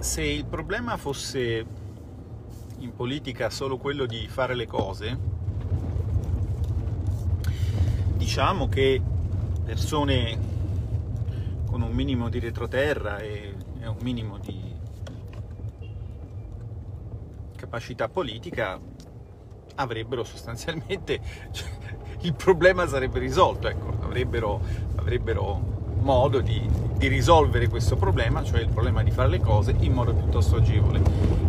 Se il problema fosse in politica solo quello di fare le cose, diciamo che persone con un minimo di retroterra e, un minimo di capacità politica avrebbero sostanzialmente cioè, il problema sarebbe risolto, ecco, avrebbero, avrebbero modo di, di, risolvere questo problema, cioè il problema di fare le cose in modo piuttosto agevole.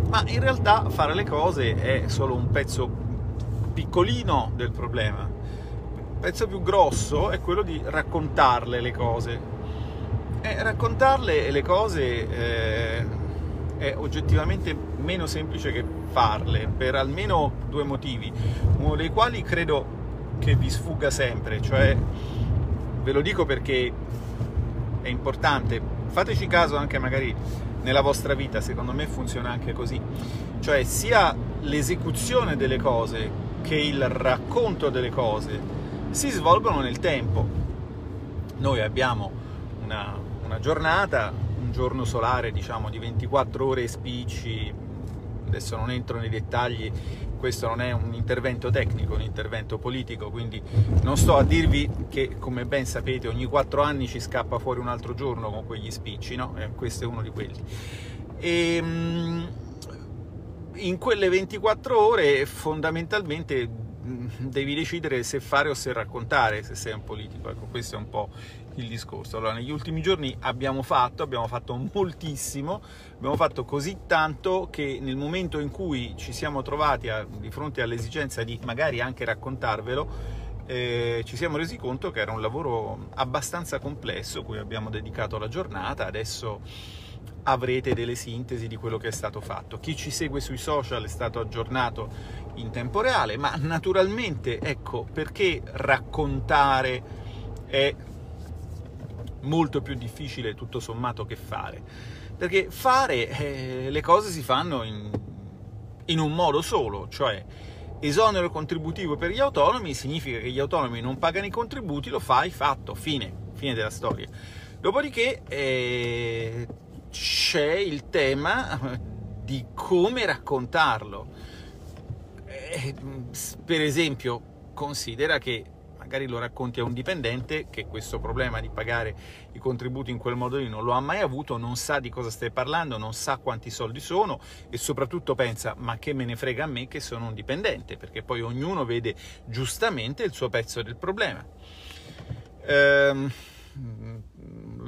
Ma in realtà fare le cose è solo un pezzo piccolino del problema. Il pezzo più grosso è quello di raccontarle le cose. E raccontarle le cose eh, è oggettivamente meno semplice che farle, per almeno due motivi, uno dei quali credo che vi sfugga sempre, cioè ve lo dico perché è importante, fateci caso anche magari nella vostra vita, secondo me funziona anche così, cioè sia l'esecuzione delle cose che il racconto delle cose si svolgono nel tempo. Noi abbiamo una, una giornata, un giorno solare diciamo di 24 ore spicci, adesso non entro nei dettagli questo non è un intervento tecnico, è un intervento politico, quindi non sto a dirvi che, come ben sapete, ogni quattro anni ci scappa fuori un altro giorno con quegli spicci, no? Eh, questo è uno di quelli. E, ehm, in quelle 24 ore fondamentalmente devi decidere se fare o se raccontare se sei un politico. Ecco, questo è un po' il discorso. Allora, negli ultimi giorni abbiamo fatto, abbiamo fatto moltissimo, abbiamo fatto così tanto che nel momento in cui ci siamo trovati a, di fronte all'esigenza di magari anche raccontarvelo, eh, ci siamo resi conto che era un lavoro abbastanza complesso, cui abbiamo dedicato la giornata, adesso avrete delle sintesi di quello che è stato fatto. Chi ci segue sui social è stato aggiornato in tempo reale, ma naturalmente, ecco, perché raccontare è molto più difficile tutto sommato che fare. Perché fare eh, le cose si fanno in, in un modo solo, cioè esonero contributivo per gli autonomi significa che gli autonomi non pagano i contributi, lo fai, fatto, fine, fine della storia. Dopodiché eh, c'è il tema di come raccontarlo. Eh, per esempio, considera che magari lo racconti a un dipendente che questo problema di pagare i contributi in quel modo lì non lo ha mai avuto, non sa di cosa stai parlando, non sa quanti soldi sono e soprattutto pensa ma che me ne frega a me che sono un dipendente, perché poi ognuno vede giustamente il suo pezzo del problema. Ehm,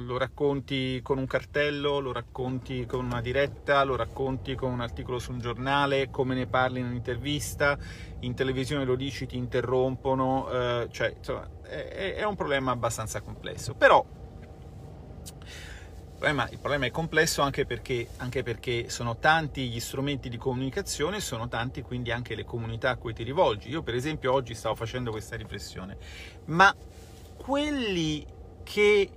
lo racconti con un cartello, lo racconti con una diretta, lo racconti con un articolo su un giornale, come ne parli in un'intervista, in televisione lo dici, ti interrompono, eh, cioè insomma, è, è, un problema abbastanza complesso. Però il problema, il problema è complesso anche perché, anche perché sono tanti gli strumenti di comunicazione, sono tanti quindi anche le comunità a cui ti rivolgi. Io per esempio oggi stavo facendo questa riflessione, ma quelli che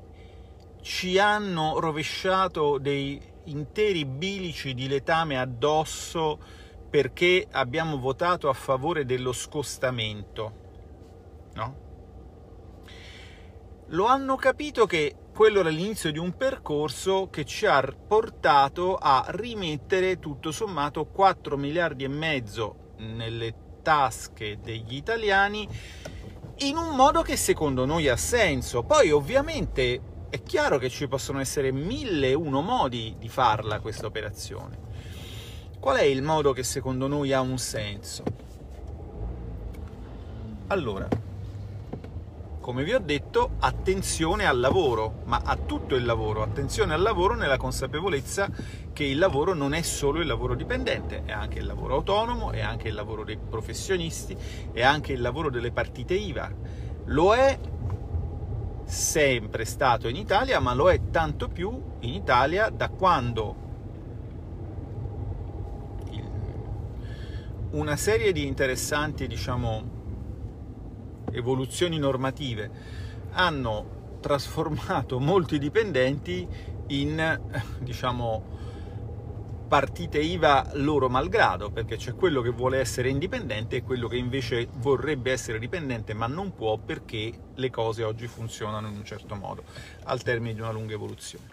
ci hanno rovesciato dei interi bilici di letame addosso perché abbiamo votato a favore dello scostamento, no? Lo hanno capito che quello era l'inizio di un percorso che ci ha portato a rimettere tutto sommato 4 miliardi e mezzo nelle tasche degli italiani in un modo che secondo noi ha senso. Poi ovviamente è chiaro che ci possono essere mille e uno modi di farla questa operazione. Qual è il modo che secondo noi ha un senso? Allora, come vi ho detto, attenzione al lavoro, ma a tutto il lavoro, attenzione al lavoro nella consapevolezza che il lavoro non è solo il lavoro dipendente, è anche il lavoro autonomo, è anche il lavoro dei professionisti, è anche il lavoro delle partite IVA. Lo è sempre stato in Italia, ma lo è tanto più in Italia da quando una serie di interessanti, diciamo, evoluzioni normative hanno trasformato molti dipendenti in, diciamo, partite IVA loro malgrado, perché c'è quello che vuole essere indipendente e quello che invece vorrebbe essere dipendente ma non può perché le cose oggi funzionano in un certo modo, al termine di una lunga evoluzione.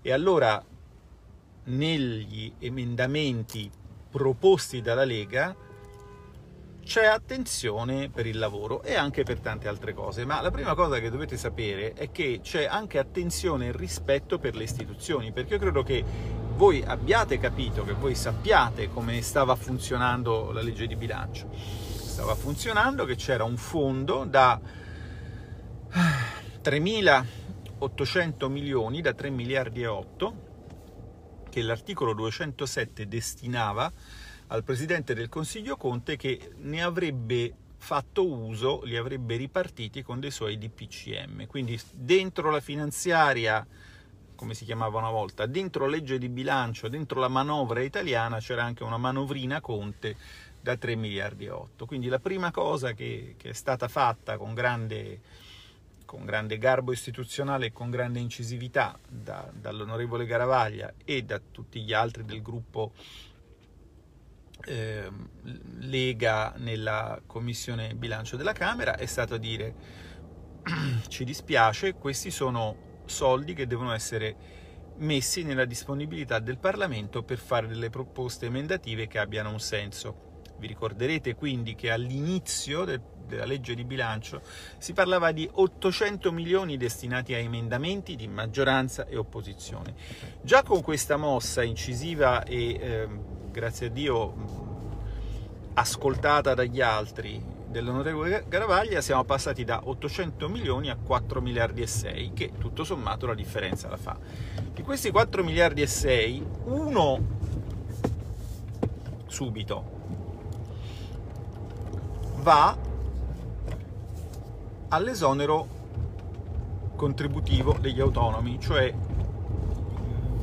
E allora negli emendamenti proposti dalla Lega c'è attenzione per il lavoro e anche per tante altre cose, ma la prima cosa che dovete sapere è che c'è anche attenzione e rispetto per le istituzioni, perché io credo che voi abbiate capito, che voi sappiate come stava funzionando la legge di bilancio. Stava funzionando che c'era un fondo da 3.800 milioni, da 3 miliardi e 8, che l'articolo 207 destinava al Presidente del Consiglio Conte che ne avrebbe fatto uso, li avrebbe ripartiti con dei suoi DPCM. Quindi dentro la finanziaria, come si chiamava una volta, dentro legge di bilancio, dentro la manovra italiana c'era anche una manovrina Conte da 3 miliardi e 8. Quindi la prima cosa che, che è stata fatta con grande, con grande, garbo istituzionale e con grande incisività da, dall'onorevole Garavaglia e da tutti gli altri del gruppo eh, Lega nella commissione bilancio della Camera è stato dire ci dispiace, questi sono soldi che devono essere messi nella disponibilità del Parlamento per fare delle proposte emendative che abbiano un senso. Vi ricorderete quindi che all'inizio del, della legge di bilancio si parlava di 800 milioni destinati a emendamenti di maggioranza e opposizione. Già con questa mossa incisiva e eh, grazie a Dio ascoltata dagli altri dell'onorevole Garavaglia siamo passati da 800 milioni a 4 miliardi e 6 che tutto sommato la differenza la fa. Di questi 4 miliardi e 6 uno subito va all'esonero contributivo degli autonomi cioè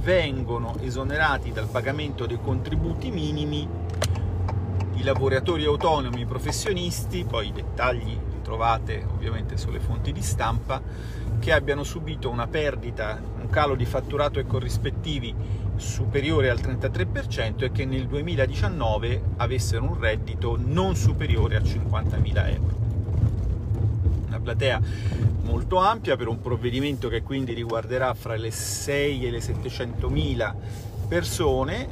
vengono esonerati dal pagamento dei contributi minimi i lavoratori autonomi, i professionisti, poi i dettagli li trovate ovviamente sulle fonti di stampa, che abbiano subito una perdita, un calo di fatturato e corrispettivi superiore al 33% e che nel 2019 avessero un reddito non superiore a 50.000 euro. Una platea molto ampia per un provvedimento che quindi riguarderà fra le 6 e le 700 mila persone,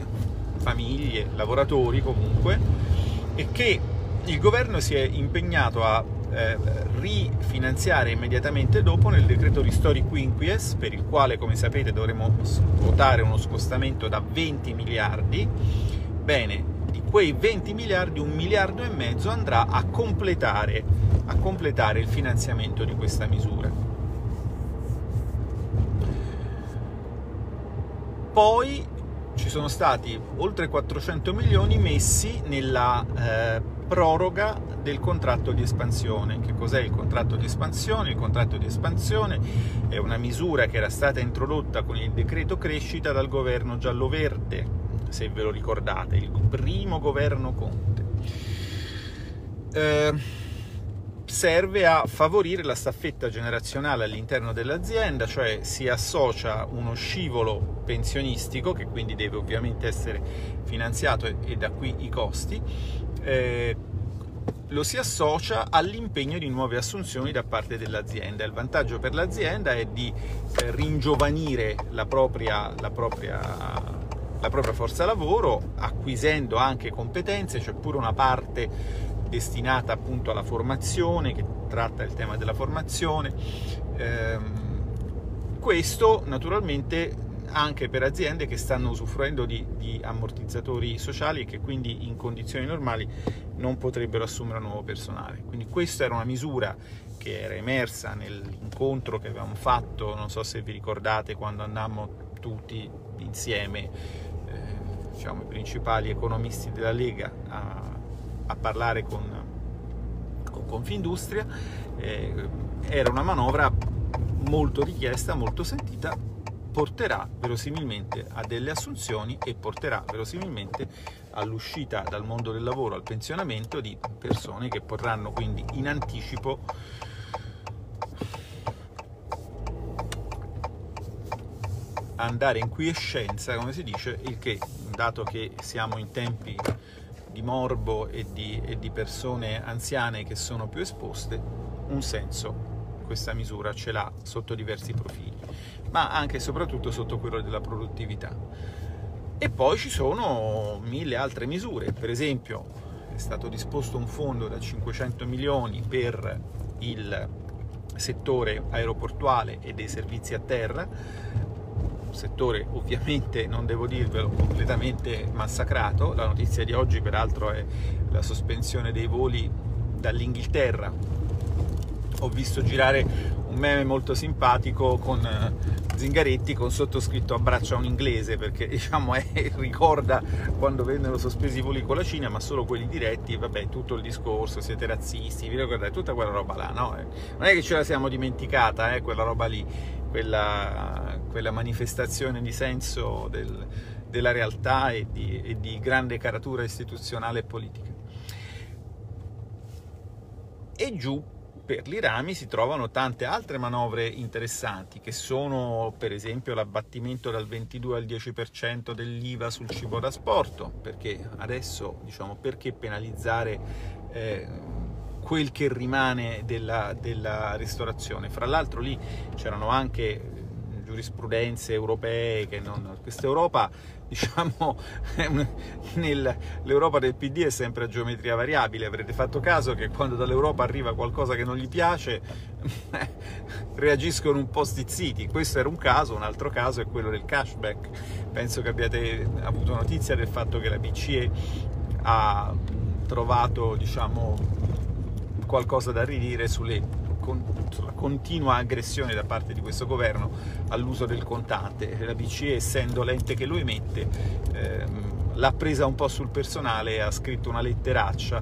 famiglie, lavoratori comunque, e che il governo si è impegnato a eh, rifinanziare immediatamente dopo nel decreto Ristori Quinquies, per il quale, come sapete, dovremo votare uno scostamento da 20 miliardi. Bene, di quei 20 miliardi, un miliardo e mezzo andrà a completare a completare il finanziamento di questa misura. Poi ci sono stati oltre 400 milioni messi nella eh, proroga del contratto di espansione. Che cos'è il contratto di espansione? Il contratto di espansione è una misura che era stata introdotta con il decreto crescita dal governo giallo-verde, se ve lo ricordate, il primo governo Conte. Eh, serve a favorire la staffetta generazionale all'interno dell'azienda, cioè si associa uno scivolo pensionistico, che quindi deve ovviamente essere finanziato e, e da qui i costi, eh, lo si associa all'impegno di nuove assunzioni da parte dell'azienda. Il vantaggio per l'azienda è di eh, ringiovanire la propria, la propria la propria forza lavoro, acquisendo anche competenze, c'è pure una parte destinata appunto alla formazione, che tratta il tema della formazione. Ehm, questo naturalmente anche per aziende che stanno usufruendo di, di, ammortizzatori sociali e che quindi in condizioni normali non potrebbero assumere nuovo personale. Quindi questa era una misura che era emersa nell'incontro che avevamo fatto, non so se vi ricordate, quando andammo tutti insieme, eh, diciamo, i principali economisti della Lega a a parlare con, con Confindustria, eh, era una manovra molto richiesta, molto sentita, porterà verosimilmente a delle assunzioni e porterà verosimilmente all'uscita dal mondo del lavoro, al pensionamento di persone che potranno quindi in anticipo andare in quiescenza, come si dice, il che dato che siamo in tempi di morbo e di, e di persone anziane che sono più esposte, un senso questa misura ce l'ha sotto diversi profili, ma anche e soprattutto sotto quello della produttività. E poi ci sono mille altre misure, per esempio è stato disposto un fondo da 500 milioni per il settore aeroportuale e dei servizi a terra, un settore ovviamente, non devo dirvelo, completamente massacrato. La notizia di oggi peraltro è la sospensione dei voli dall'Inghilterra ho visto girare un meme molto simpatico con eh, Zingaretti con sottoscritto abbraccia un inglese perché diciamo è, ricorda quando vennero sospesi i voli con la Cina ma solo quelli diretti vabbè tutto il discorso siete razzisti vi ricordate tutta quella roba là no? Eh, non è che ce la siamo dimenticata eh, quella roba lì quella, quella manifestazione di senso del, della realtà e di, e di grande caratura istituzionale e politica. E giù per l'Irami si trovano tante altre manovre interessanti che sono per esempio l'abbattimento dal 22 al 10% dell'IVA sul cibo da sport perché adesso diciamo perché penalizzare eh, quel che rimane della, della ristorazione? Fra l'altro lì c'erano anche giurisprudenze europee che non... questa Europa diciamo l'Europa del PD è sempre a geometria variabile. Avrete fatto caso che quando dall'Europa arriva qualcosa che non gli piace reagiscono un po' stizziti. Questo era un caso, un altro caso è quello del cashback. Penso che abbiate avuto notizia del fatto che la BCE ha trovato diciamo qualcosa da ridire sulle sulla continua aggressione da parte di questo governo all'uso del contante. La BCE, essendo l'ente che lo emette, ehm, l'ha presa un po' sul personale e ha scritto una letteraccia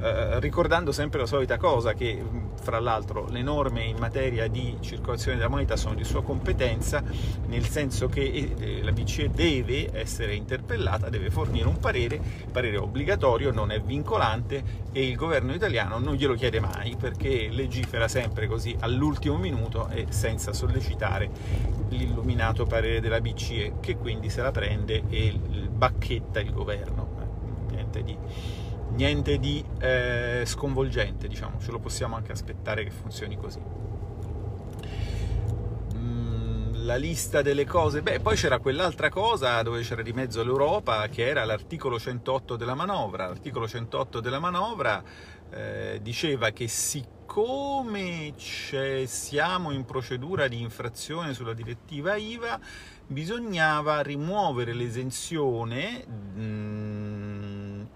eh, ricordando sempre la solita cosa che fra l'altro le norme in materia di circolazione della moneta sono di sua competenza nel senso che eh, la BCE deve essere interpellata, deve fornire un parere, parere obbligatorio, non è vincolante e il governo italiano non glielo chiede mai perché legifera sempre così all'ultimo minuto e senza sollecitare l'illuminato parere della BCE che quindi se la prende e bacchetta il governo. Eh, niente di niente di eh, sconvolgente, diciamo, ce lo possiamo anche aspettare che funzioni così. Mm, la lista delle cose, beh, poi c'era quell'altra cosa dove c'era di mezzo l'Europa, che era l'articolo 108 della manovra. L'articolo 108 della manovra eh, diceva che siccome siamo in procedura di infrazione sulla direttiva IVA, bisognava rimuovere l'esenzione. Mm,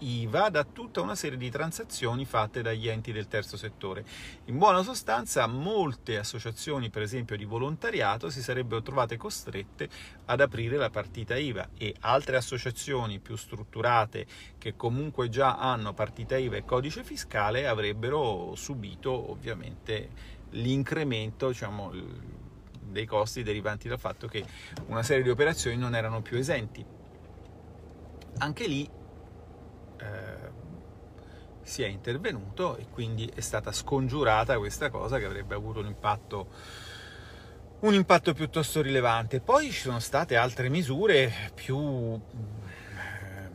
IVA da tutta una serie di transazioni fatte dagli enti del terzo settore. In buona sostanza molte associazioni, per esempio di volontariato, si sarebbero trovate costrette ad aprire la partita IVA e altre associazioni più strutturate che comunque già hanno partita IVA e codice fiscale avrebbero subito ovviamente l'incremento diciamo, dei costi derivanti dal fatto che una serie di operazioni non erano più esenti. Anche lì eh, si è intervenuto e quindi è stata scongiurata questa cosa che avrebbe avuto un impatto, un impatto piuttosto rilevante. Poi ci sono state altre misure più, eh,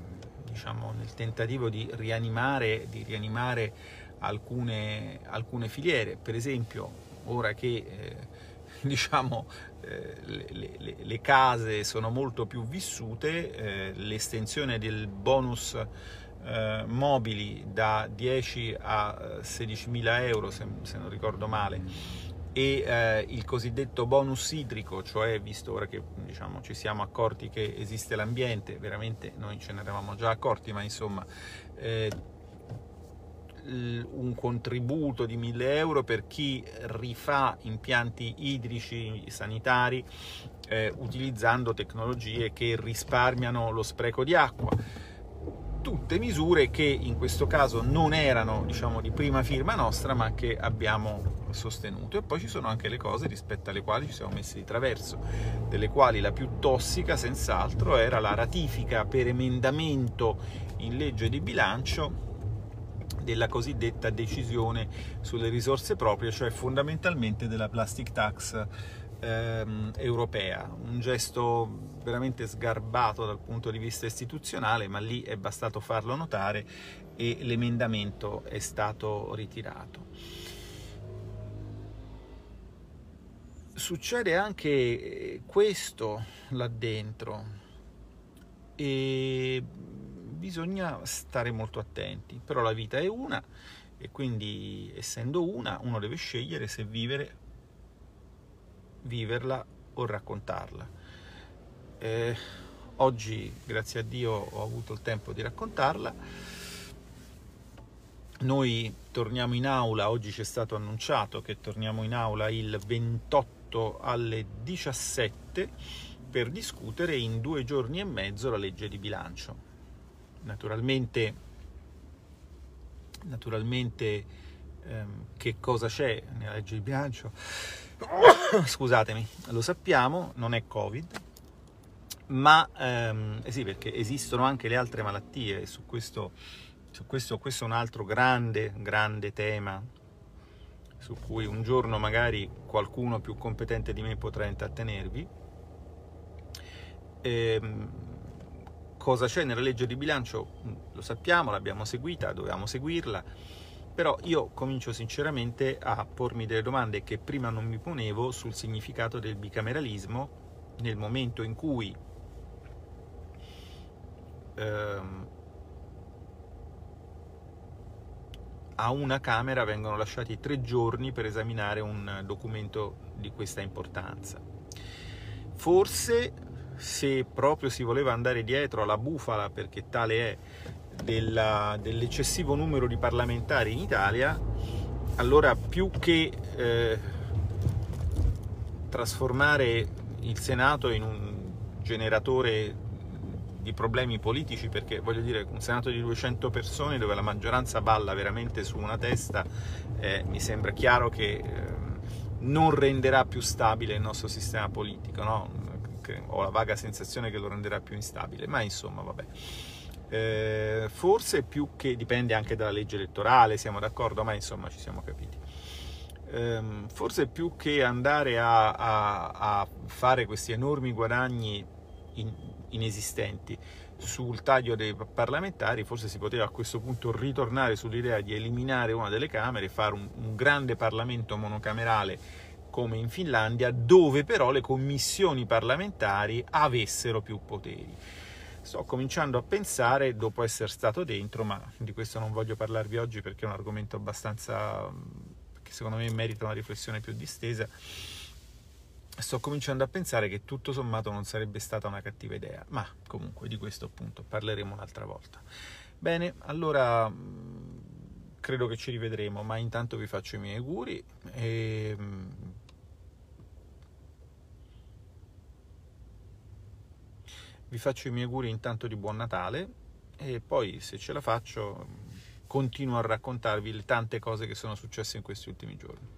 diciamo, nel tentativo di rianimare, di rianimare alcune, alcune filiere, per esempio ora che eh, diciamo, eh, le, le, le, case sono molto più vissute, eh, l'estensione del bonus eh, mobili da 10 a 16 eh, mila euro, se, se, non ricordo male, e eh, il cosiddetto bonus idrico, cioè visto ora che diciamo, ci siamo accorti che esiste l'ambiente, veramente noi ce ne eravamo già accorti, ma insomma eh, un contributo di 1000 euro per chi rifà impianti idrici sanitari eh, utilizzando tecnologie che risparmiano lo spreco di acqua tutte misure che in questo caso non erano diciamo di prima firma nostra ma che abbiamo sostenuto. E poi ci sono anche le cose rispetto alle quali ci siamo messi di traverso delle quali la più tossica senz'altro era la ratifica per emendamento in legge di bilancio della cosiddetta decisione sulle risorse proprie, cioè fondamentalmente della plastic tax ehm, europea, un gesto veramente sgarbato dal punto di vista istituzionale, ma lì è bastato farlo notare e l'emendamento è stato ritirato. Succede anche questo là dentro e bisogna stare molto attenti, però la vita è una e quindi essendo una uno deve scegliere se vivere, viverla o raccontarla. Eh, oggi, grazie a Dio, ho avuto il tempo di raccontarla. Noi torniamo in aula, oggi ci è stato annunciato che torniamo in aula il 28 alle 17 per discutere in due giorni e mezzo la legge di bilancio. Naturalmente, naturalmente ehm, che cosa c'è nella legge di bilancio? Scusatemi, lo sappiamo, non è Covid, ma ehm, eh sì, perché esistono anche le altre malattie e su questo, su questo, questo è un altro grande, grande tema su cui un giorno magari qualcuno più competente di me potrà intrattenervi. Ehm, cosa c'è nella legge di bilancio? Lo sappiamo, l'abbiamo seguita, dovevamo seguirla, però io comincio sinceramente a pormi delle domande che prima non mi ponevo sul significato del bicameralismo nel momento in cui ehm, a una Camera vengono lasciati tre giorni per esaminare un documento di questa importanza. Forse se proprio si voleva andare dietro alla bufala, perché tale è, della, dell'eccessivo numero di parlamentari in Italia, allora più che eh, trasformare il Senato in un generatore di problemi politici perché voglio dire un senato di 200 persone dove la maggioranza balla veramente su una testa eh, mi sembra chiaro che eh, non renderà più stabile il nostro sistema politico no? ho la vaga sensazione che lo renderà più instabile ma insomma vabbè eh, forse più che dipende anche dalla legge elettorale siamo d'accordo ma insomma ci siamo capiti ehm, forse più che andare a, a, a fare questi enormi guadagni in, inesistenti sul taglio dei parlamentari, forse si poteva a questo punto ritornare sull'idea di eliminare una delle Camere fare un, un grande Parlamento monocamerale come in Finlandia, dove però le commissioni parlamentari avessero più poteri. Sto cominciando a pensare, dopo essere stato dentro, ma di questo non voglio parlarvi oggi perché è un argomento abbastanza che secondo me merita una riflessione più distesa, sto cominciando a pensare che tutto sommato non sarebbe stata una cattiva idea, ma comunque di questo appunto parleremo un'altra volta. Bene, allora mm, credo che ci rivedremo, ma intanto vi faccio i miei auguri e mm, vi faccio i miei auguri intanto di buon Natale e poi se ce la faccio continuo a raccontarvi le tante cose che sono successe in questi ultimi giorni.